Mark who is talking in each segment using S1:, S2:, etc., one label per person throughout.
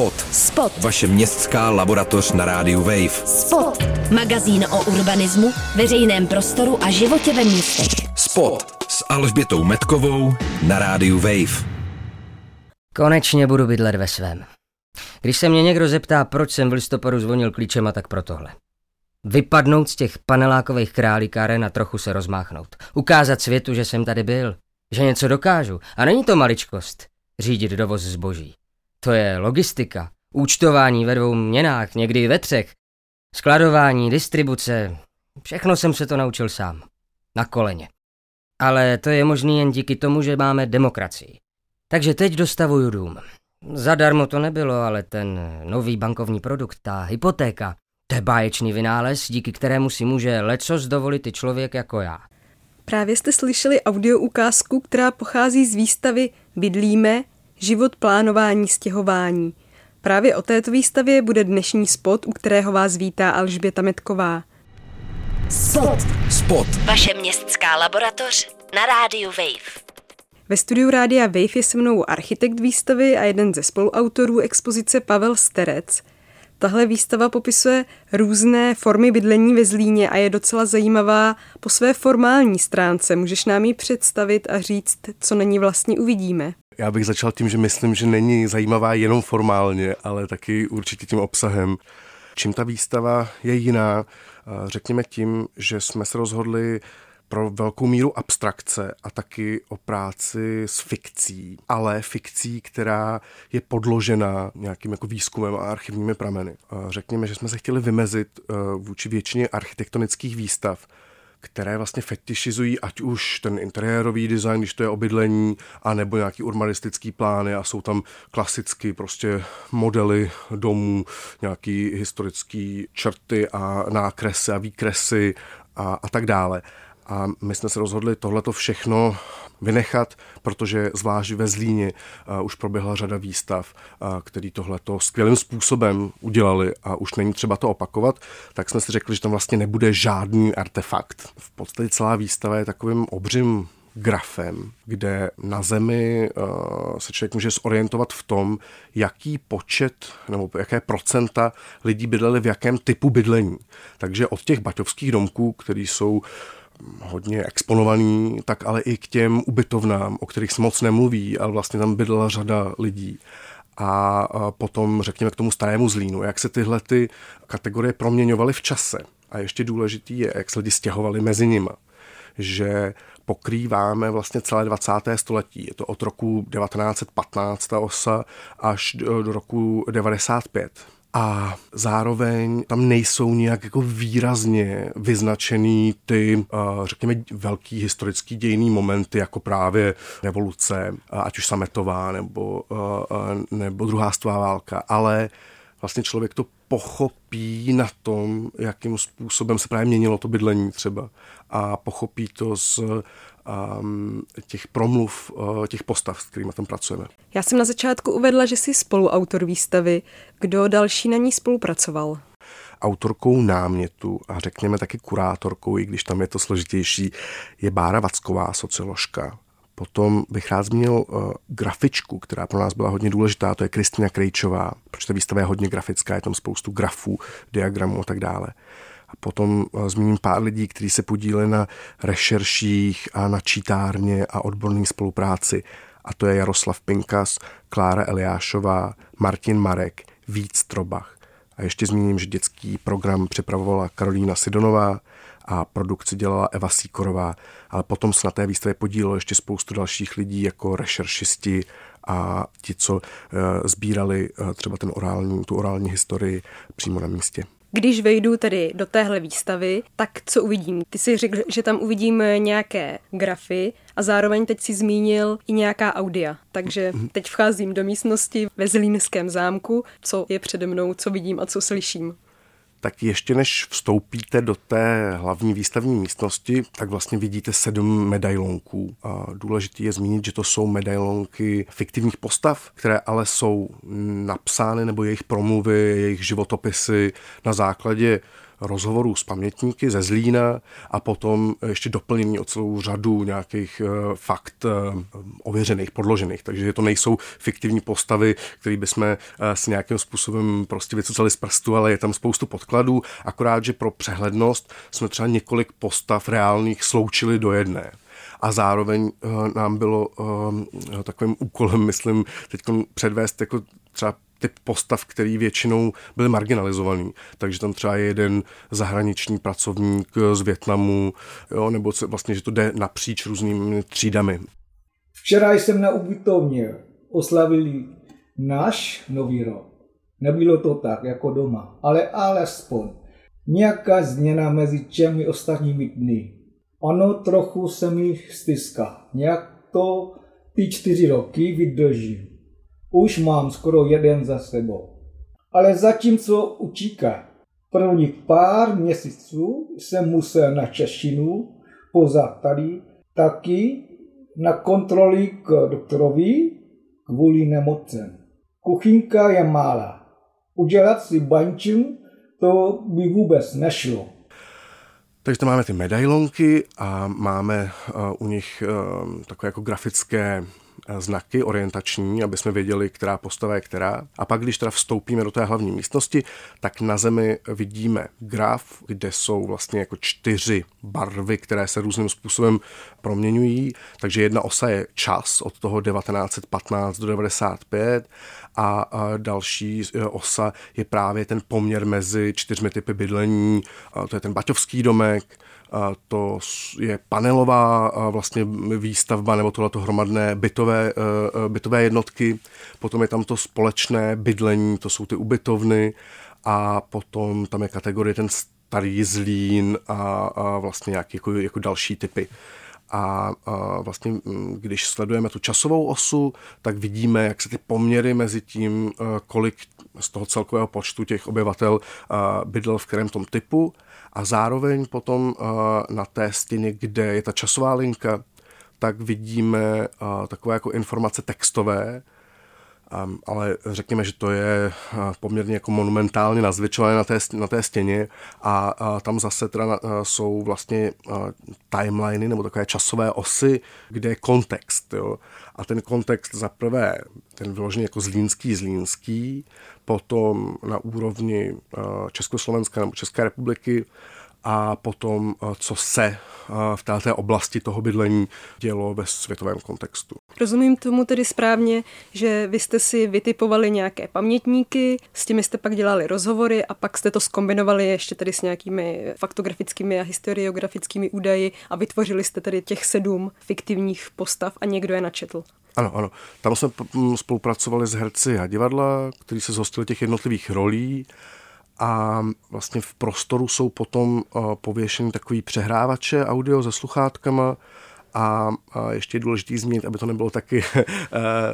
S1: Spot.
S2: Spot.
S1: Vaše městská laboratoř na rádiu Wave.
S2: Spot. Magazín o urbanismu, veřejném prostoru a životě ve městech.
S1: Spot s Alžbětou Metkovou na rádiu Wave.
S3: Konečně budu bydlet ve svém. Když se mě někdo zeptá, proč jsem v listopadu zvonil klíčema, tak pro tohle. Vypadnout z těch panelákových králikáren a trochu se rozmáchnout. Ukázat světu, že jsem tady byl. Že něco dokážu. A není to maličkost. Řídit dovoz zboží. To je logistika. Účtování ve dvou měnách, někdy ve třech. Skladování, distribuce. Všechno jsem se to naučil sám. Na koleně. Ale to je možný jen díky tomu, že máme demokracii. Takže teď dostavuju dům. Zadarmo to nebylo, ale ten nový bankovní produkt, ta hypotéka, to je báječný vynález, díky kterému si může lecos dovolit i člověk jako já.
S4: Právě jste slyšeli audio ukázku, která pochází z výstavy Bydlíme, život plánování stěhování. Právě o této výstavě bude dnešní spot, u kterého vás vítá Alžběta Metková.
S2: Spot.
S1: Spot.
S2: Vaše městská laboratoř na rádiu Wave.
S4: Ve studiu Rádia Wave je se mnou architekt výstavy a jeden ze spoluautorů expozice Pavel Sterec. Tahle výstava popisuje různé formy bydlení ve Zlíně a je docela zajímavá po své formální stránce. Můžeš nám ji představit a říct, co na ní vlastně uvidíme?
S5: Já bych začal tím, že myslím, že není zajímavá jenom formálně, ale taky určitě tím obsahem. Čím ta výstava je jiná? Řekněme tím, že jsme se rozhodli pro velkou míru abstrakce a taky o práci s fikcí, ale fikcí, která je podložena nějakým jako výzkumem a archivními prameny. Řekněme, že jsme se chtěli vymezit eh, vůči většině architektonických výstav, které vlastně fetišizují ať už ten interiérový design, když to je obydlení, anebo nějaký urbanistický plány a jsou tam klasicky prostě modely domů, nějaký historický črty a nákresy a výkresy a, a tak dále. A my jsme se rozhodli tohleto všechno vynechat, protože zvlášť ve Zlíně uh, už proběhla řada výstav, uh, který tohleto skvělým způsobem udělali a už není třeba to opakovat, tak jsme si řekli, že tam vlastně nebude žádný artefakt. V podstatě celá výstava je takovým obřím grafem, kde na zemi uh, se člověk může zorientovat v tom, jaký počet nebo jaké procenta lidí bydleli v jakém typu bydlení. Takže od těch baťovských domků, které jsou hodně exponovaný, tak ale i k těm ubytovnám, o kterých se moc nemluví, ale vlastně tam bydlela řada lidí. A potom řekněme k tomu starému zlínu, jak se tyhle ty kategorie proměňovaly v čase. A ještě důležitý je, jak se lidi stěhovali mezi nimi. Že pokrýváme vlastně celé 20. století. Je to od roku 1915 ta osa až do, do roku 95 a zároveň tam nejsou nějak jako výrazně vyznačený ty, řekněme, velký historický dějný momenty, jako právě revoluce, ať už sametová nebo, nebo druhá stová válka, ale vlastně člověk to pochopí na tom, jakým způsobem se právě měnilo to bydlení třeba. A pochopí to z um, těch promluv, uh, těch postav, s kterými tam pracujeme.
S4: Já jsem na začátku uvedla, že jsi spoluautor výstavy. Kdo další na ní spolupracoval?
S5: Autorkou námětu a řekněme taky kurátorkou, i když tam je to složitější, je Bára Vacková, socioložka. Potom bych rád zmínil uh, grafičku, která pro nás byla hodně důležitá, to je Kristina Krejčová, protože ta výstava je hodně grafická, je tam spoustu grafů, diagramů a tak dále. A potom eh, zmíním pár lidí, kteří se podíleli na rešerších a na čítárně a odborné spolupráci. A to je Jaroslav Pinkas, Klára Eliášová, Martin Marek, Víc Trobach. A ještě zmíním, že dětský program připravovala Karolína Sidonová a produkci dělala Eva Síkorová, ale potom se na té výstavě podílelo ještě spoustu dalších lidí jako rešeršisti a ti, co e, sbírali e, třeba ten orální, tu orální historii přímo na místě.
S4: Když vejdu tedy do téhle výstavy, tak co uvidím? Ty si řekl, že tam uvidím nějaké grafy a zároveň teď si zmínil i nějaká audia. Takže teď vcházím do místnosti ve Zlínském zámku, co je přede mnou, co vidím a co slyším
S5: tak ještě než vstoupíte do té hlavní výstavní místnosti, tak vlastně vidíte sedm medailonků. A důležité je zmínit, že to jsou medailonky fiktivních postav, které ale jsou napsány nebo jejich promluvy, jejich životopisy na základě rozhovorů s pamětníky ze Zlína a potom ještě doplnění o celou řadu nějakých fakt ověřených, podložených. Takže to nejsou fiktivní postavy, které bychom s nějakým způsobem prostě vycucali z prstu, ale je tam spoustu podkladů, akorát, že pro přehlednost jsme třeba několik postav reálných sloučili do jedné a zároveň nám bylo takovým úkolem, myslím, teď předvést jako třeba typ postav, který většinou byly marginalizovaný. Takže tam třeba je jeden zahraniční pracovník z Větnamu, jo, nebo se, vlastně, že to jde napříč různými třídami.
S6: Včera jsem na ubytovně oslavili náš nový rok. Nebylo to tak, jako doma, ale alespoň nějaká změna mezi těmi ostatními dny. Ano, trochu se mi styská. Nějak to ty čtyři roky vydržím. Už mám skoro jeden za sebou. Ale zatímco utíká, prvních pár měsíců jsem musel na češtinu, pozad tady, taky na kontroly k doktorovi kvůli nemocem. Kuchyňka je malá. Udělat si baňčím to by vůbec nešlo.
S5: Takže tam máme ty medailonky a máme uh, u nich uh, takové jako grafické znaky orientační, aby jsme věděli, která postava je která. A pak, když teda vstoupíme do té hlavní místnosti, tak na zemi vidíme graf, kde jsou vlastně jako čtyři barvy, které se různým způsobem proměňují. Takže jedna osa je čas od toho 1915 do 95 a další e, osa je právě ten poměr mezi čtyřmi typy bydlení. To je ten baťovský domek, to je panelová vlastně výstavba nebo tohleto hromadné bytové, e, e, bytové jednotky, potom je tam to společné bydlení, to jsou ty ubytovny a potom tam je kategorie ten starý zlín a, a vlastně nějaké jako, jako další typy. A, vlastně, když sledujeme tu časovou osu, tak vidíme, jak se ty poměry mezi tím, e, kolik z toho celkového počtu těch obyvatel bydlel v kterém tom typu a zároveň potom na té stěně, kde je ta časová linka, tak vidíme takové jako informace textové, ale řekněme, že to je poměrně jako monumentálně nazvětšované na té, na té stěně a, tam zase teda jsou vlastně timeliny nebo takové časové osy, kde je kontext. Jo. A ten kontext za prvé, ten vyložený jako zlínský, zlínský, potom na úrovni Československa nebo České republiky a potom, eh, co se eh, v této oblasti toho bydlení dělo ve světovém kontextu.
S4: Rozumím tomu tedy správně, že vy jste si vytipovali nějaké pamětníky, s těmi jste pak dělali rozhovory a pak jste to skombinovali ještě tedy s nějakými faktografickými a historiografickými údaji a vytvořili jste tedy těch sedm fiktivních postav a někdo je načetl.
S5: Ano, ano. Tam jsme spolupracovali s herci a divadla, kteří se zhostili těch jednotlivých rolí a vlastně v prostoru jsou potom eh, pověšeny takový přehrávače audio se sluchátkama, a, a ještě je důležité zmínit, aby to nebylo taky uh,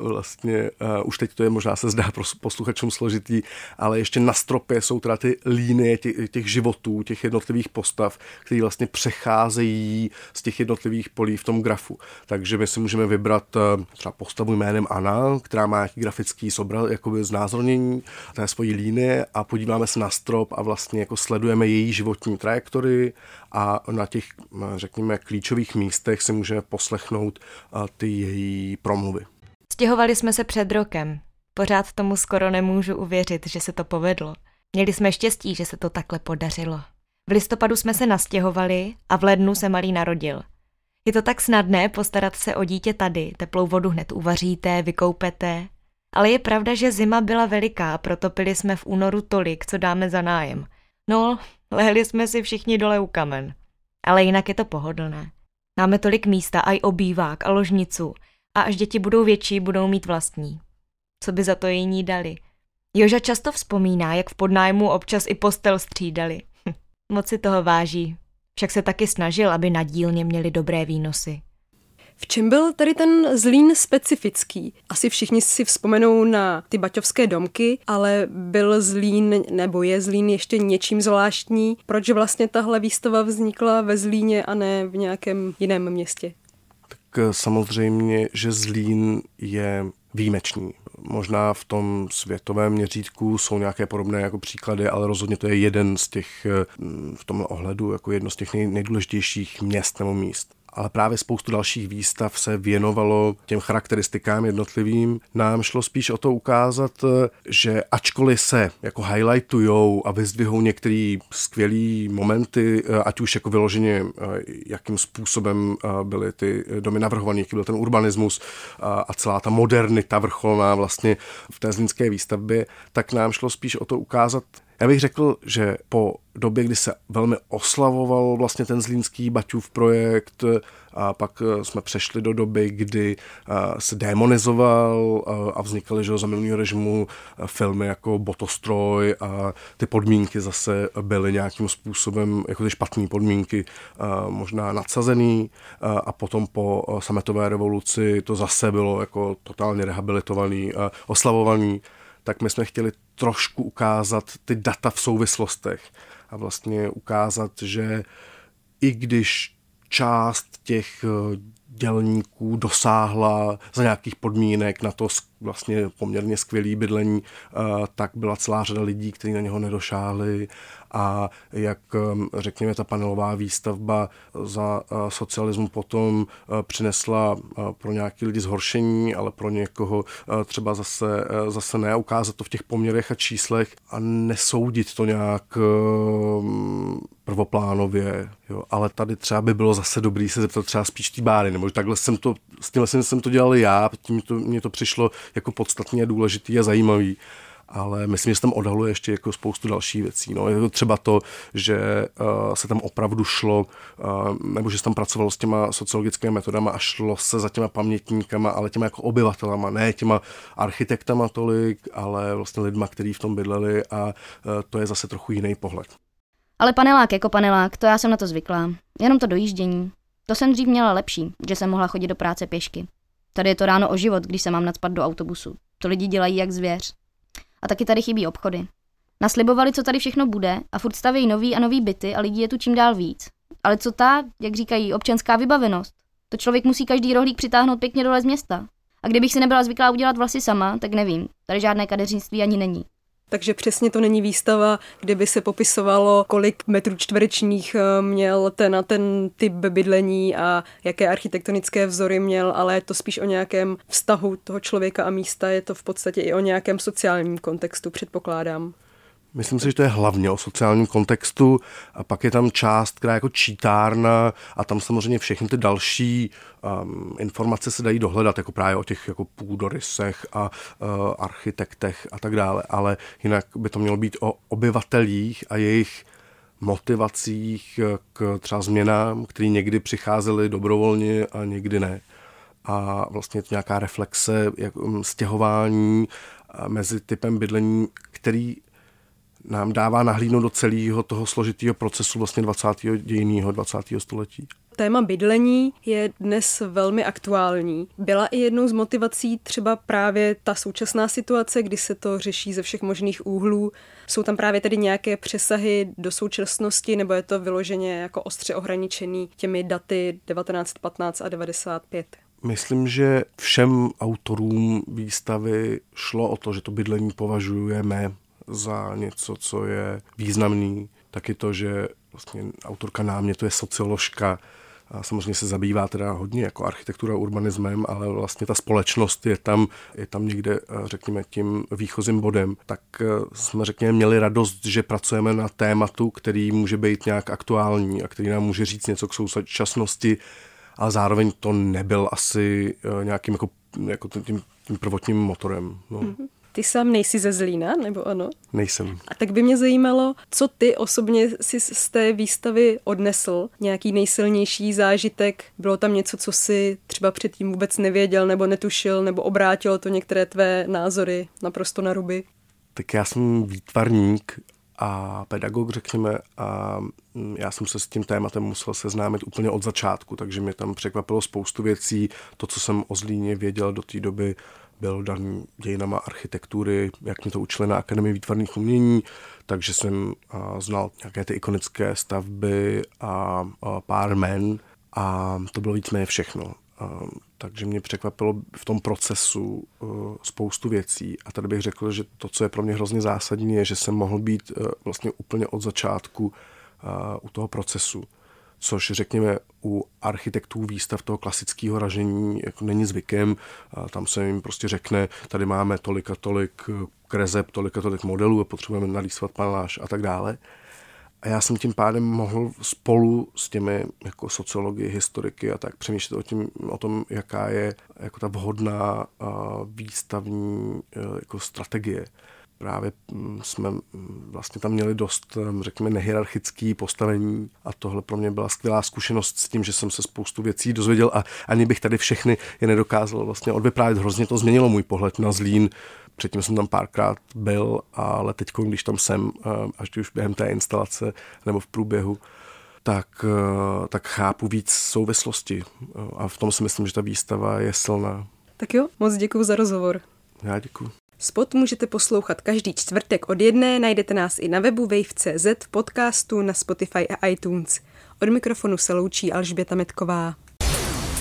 S5: vlastně, uh, už teď to je možná se zdá pro posluchačům složitý, ale ještě na stropě jsou teda ty línie těch, těch životů, těch jednotlivých postav, které vlastně přecházejí z těch jednotlivých polí v tom grafu. Takže my si můžeme vybrat uh, třeba postavu jménem Anna, která má nějaký grafický sobra, jakoby znázornění té svojí línie a podíváme se na strop a vlastně jako sledujeme její životní trajektory a na těch, řekněme, klíčových místech si můžeme poslechnout ty její promluvy.
S7: Stěhovali jsme se před rokem. Pořád tomu skoro nemůžu uvěřit, že se to povedlo. Měli jsme štěstí, že se to takhle podařilo. V listopadu jsme se nastěhovali a v lednu se malý narodil. Je to tak snadné postarat se o dítě tady, teplou vodu hned uvaříte, vykoupete. Ale je pravda, že zima byla veliká, proto pili jsme v únoru tolik, co dáme za nájem. No, lehli jsme si všichni dole u kamen. Ale jinak je to pohodlné. Máme tolik místa, a i obývák a ložnicu. A až děti budou větší, budou mít vlastní. Co by za to jiní dali? Joža často vzpomíná, jak v podnájmu občas i postel střídali. Moc si toho váží. Však se taky snažil, aby na dílně měli dobré výnosy.
S4: V čem byl tady ten zlín specifický? Asi všichni si vzpomenou na ty baťovské domky, ale byl zlín nebo je zlín ještě něčím zvláštní? Proč vlastně tahle výstava vznikla ve Zlíně a ne v nějakém jiném městě?
S5: Tak eh, samozřejmě, že Zlín je výjimečný. Možná v tom světovém měřítku jsou nějaké podobné jako příklady, ale rozhodně to je jeden z těch v tom ohledu jako jedno z těch nejdůležitějších měst nebo míst ale právě spoustu dalších výstav se věnovalo těm charakteristikám jednotlivým. Nám šlo spíš o to ukázat, že ačkoliv se jako highlightujou a vyzdvihou některé skvělé momenty, ať už jako vyloženě, jakým způsobem byly ty domy navrhované, jaký byl ten urbanismus a celá ta modernita vrcholná vlastně v té zlínské výstavbě, tak nám šlo spíš o to ukázat, já bych řekl, že po době, kdy se velmi oslavoval vlastně ten zlínský Baťův projekt a pak eh, jsme přešli do doby, kdy eh, se demonizoval eh, a vznikaly že za minulého režimu filmy jako Botostroj a ty podmínky zase byly nějakým způsobem, jako ty špatné podmínky, možná nadsazený a potom po sametové revoluci to zase bylo jako totálně rehabilitovaný oslavovaný tak my jsme chtěli trošku ukázat ty data v souvislostech a vlastně ukázat, že i když část těch eh, dělníků dosáhla za nějakých podmínek na to vlastně poměrně skvělý bydlení, eh, tak byla celá řada lidí, kteří na něho nedošáhli a jak um, řekněme ta panelová výstavba za uh, socialismu potom uh, přinesla uh, pro nějaký lidi zhoršení, ale pro někoho třeba zase, zase ne, ukázat to v těch poměrech a číslech a nesoudit to nějak um, prvoplánově, jo. ale tady třeba by bylo zase dobrý se zeptat třeba spíš té báry, nebo takhle jsem to, s tímhle jsem to dělal já, tím to, mně to přišlo jako podstatně důležitý a zajímavý ale myslím, že se tam odhaluje ještě jako spoustu dalších věcí. No. Je to třeba to, že uh, se tam opravdu šlo, uh, nebo že se tam pracovalo s těma sociologickými metodama a šlo se za těma pamětníkama, ale těma jako obyvatelama, ne těma architektama tolik, ale vlastně lidma, kteří v tom bydleli a uh, to je zase trochu jiný pohled.
S8: Ale panelák jako panelák, to já jsem na to zvyklá. Jenom to dojíždění. To jsem dřív měla lepší, že jsem mohla chodit do práce pěšky. Tady je to ráno o život, když se mám nadspat do autobusu. To lidi dělají jak zvěř. A taky tady chybí obchody. Naslibovali, co tady všechno bude a furt stavějí nový a nový byty a lidí je tu čím dál víc. Ale co ta, jak říkají, občanská vybavenost? To člověk musí každý rohlík přitáhnout pěkně dole z města. A kdybych si nebyla zvyklá udělat vlasy sama, tak nevím. Tady žádné kadeřnictví ani není.
S4: Takže přesně to není výstava, kde by se popisovalo, kolik metrů čtverečních eh, měl ten a ten typ bydlení a jaké architektonické vzory měl, ale je to spíš o nějakém vztahu toho člověka a místa, je to v podstatě i o nějakém sociálním kontextu, předpokládám.
S5: Myslím si, že to je hlavně o sociálním kontextu a pak je tam část, která je jako čítárna a tam samozřejmě všechny ty další um, informace se dají dohledat, jako právě o těch jako půdorysech a uh, architektech a tak dále, ale jinak by to mělo být o obyvatelích a jejich motivacích k třeba změnám, které někdy přicházely dobrovolně a někdy ne. A vlastně je to nějaká reflexe, jak, um, stěhování mezi typem bydlení, který nám dává nahlídnout do celého toho složitého procesu vlastně 20. dějného 20. století.
S4: Téma bydlení je dnes velmi aktuální. Byla i jednou z motivací třeba právě ta současná situace, kdy se to řeší ze všech možných úhlů. Jsou tam právě tedy nějaké přesahy do současnosti, nebo je to vyloženě jako ostře ohraničený těmi daty 1915 a 95?
S5: Myslím, že všem autorům výstavy šlo o to, že to bydlení považujeme za něco, co je významný. Taky to, že vlastně autorka námětu je socioložka, a samozřejmě se zabývá teda hodně jako architektura urbanismem, ale vlastně ta společnost je tam, je tam někde, řekněme, tím výchozím bodem. Tak eh, jsme, řekněme, měli radost, že pracujeme na tématu, který může být nějak aktuální a který nám může říct něco k současnosti, ale zároveň to nebyl asi eh, nějakým jako, jako tím, tím prvotním motorem. No. Mm-hmm.
S4: Ty sám nejsi ze Zlína, nebo ano?
S5: Nejsem.
S4: A tak by mě zajímalo, co ty osobně si z té výstavy odnesl, nějaký nejsilnější zážitek, bylo tam něco, co si třeba předtím vůbec nevěděl nebo netušil, nebo obrátilo to některé tvé názory naprosto na ruby?
S5: Tak já jsem výtvarník a pedagog, řekněme, a já jsem se s tím tématem musel seznámit úplně od začátku, takže mě tam překvapilo spoustu věcí. To, co jsem o Zlíně věděl do té doby, byl daný dějinama architektury, jak mě to učili na Akademii výtvarných umění, takže jsem znal nějaké ty ikonické stavby a, a pár men a to bylo víceméně všechno. takže mě překvapilo v tom procesu spoustu věcí. A tady bych řekl, že to, co je pro mě hrozně zásadní, je, že jsem mohl být vlastně úplně od začátku u toho procesu což řekněme u architektů výstav toho klasického ražení jako není zvykem. Tam se jim prostě řekne, tady máme tolik a tolik krezeb, tolik a tolik modelů a potřebujeme nalísvat paneláž a tak dále. A já jsem tím pádem mohl spolu s těmi jako sociologi, historiky a tak přemýšlet o, tím, o tom, jaká je jako ta vhodná výstavní e, jako strategie právě mm, jsme mm, vlastně tam měli dost, mm, řekněme, nehierarchický postavení a tohle pro mě byla skvělá zkušenost s tím, že jsem se spoustu věcí dozvěděl a ani bych tady všechny je nedokázal vlastně odvyprávět. Hrozně to změnilo můj pohled na Zlín. Předtím jsem tam párkrát byl, ale teď, když tam jsem, eh, až už během té instalace nebo v průběhu, tak, eh, tak chápu víc souvislosti a v tom si myslím, že ta výstava je silná.
S4: Tak jo, moc děkuji za rozhovor.
S5: Já děkuji.
S4: Spot můžete poslouchat každý čtvrtek od jedné, najdete nás i na webu wave.cz, v podcastu, na Spotify a iTunes. Od mikrofonu se loučí Alžběta Metková.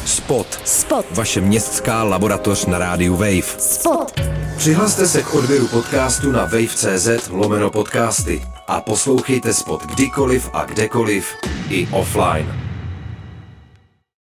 S1: Spot. Spot. Vaše městská laboratoř na rádiu Wave. Spot. Přihlaste se k odběru podcastu na wave.cz lomeno podcasty a poslouchejte Spot kdykoliv a kdekoliv i offline.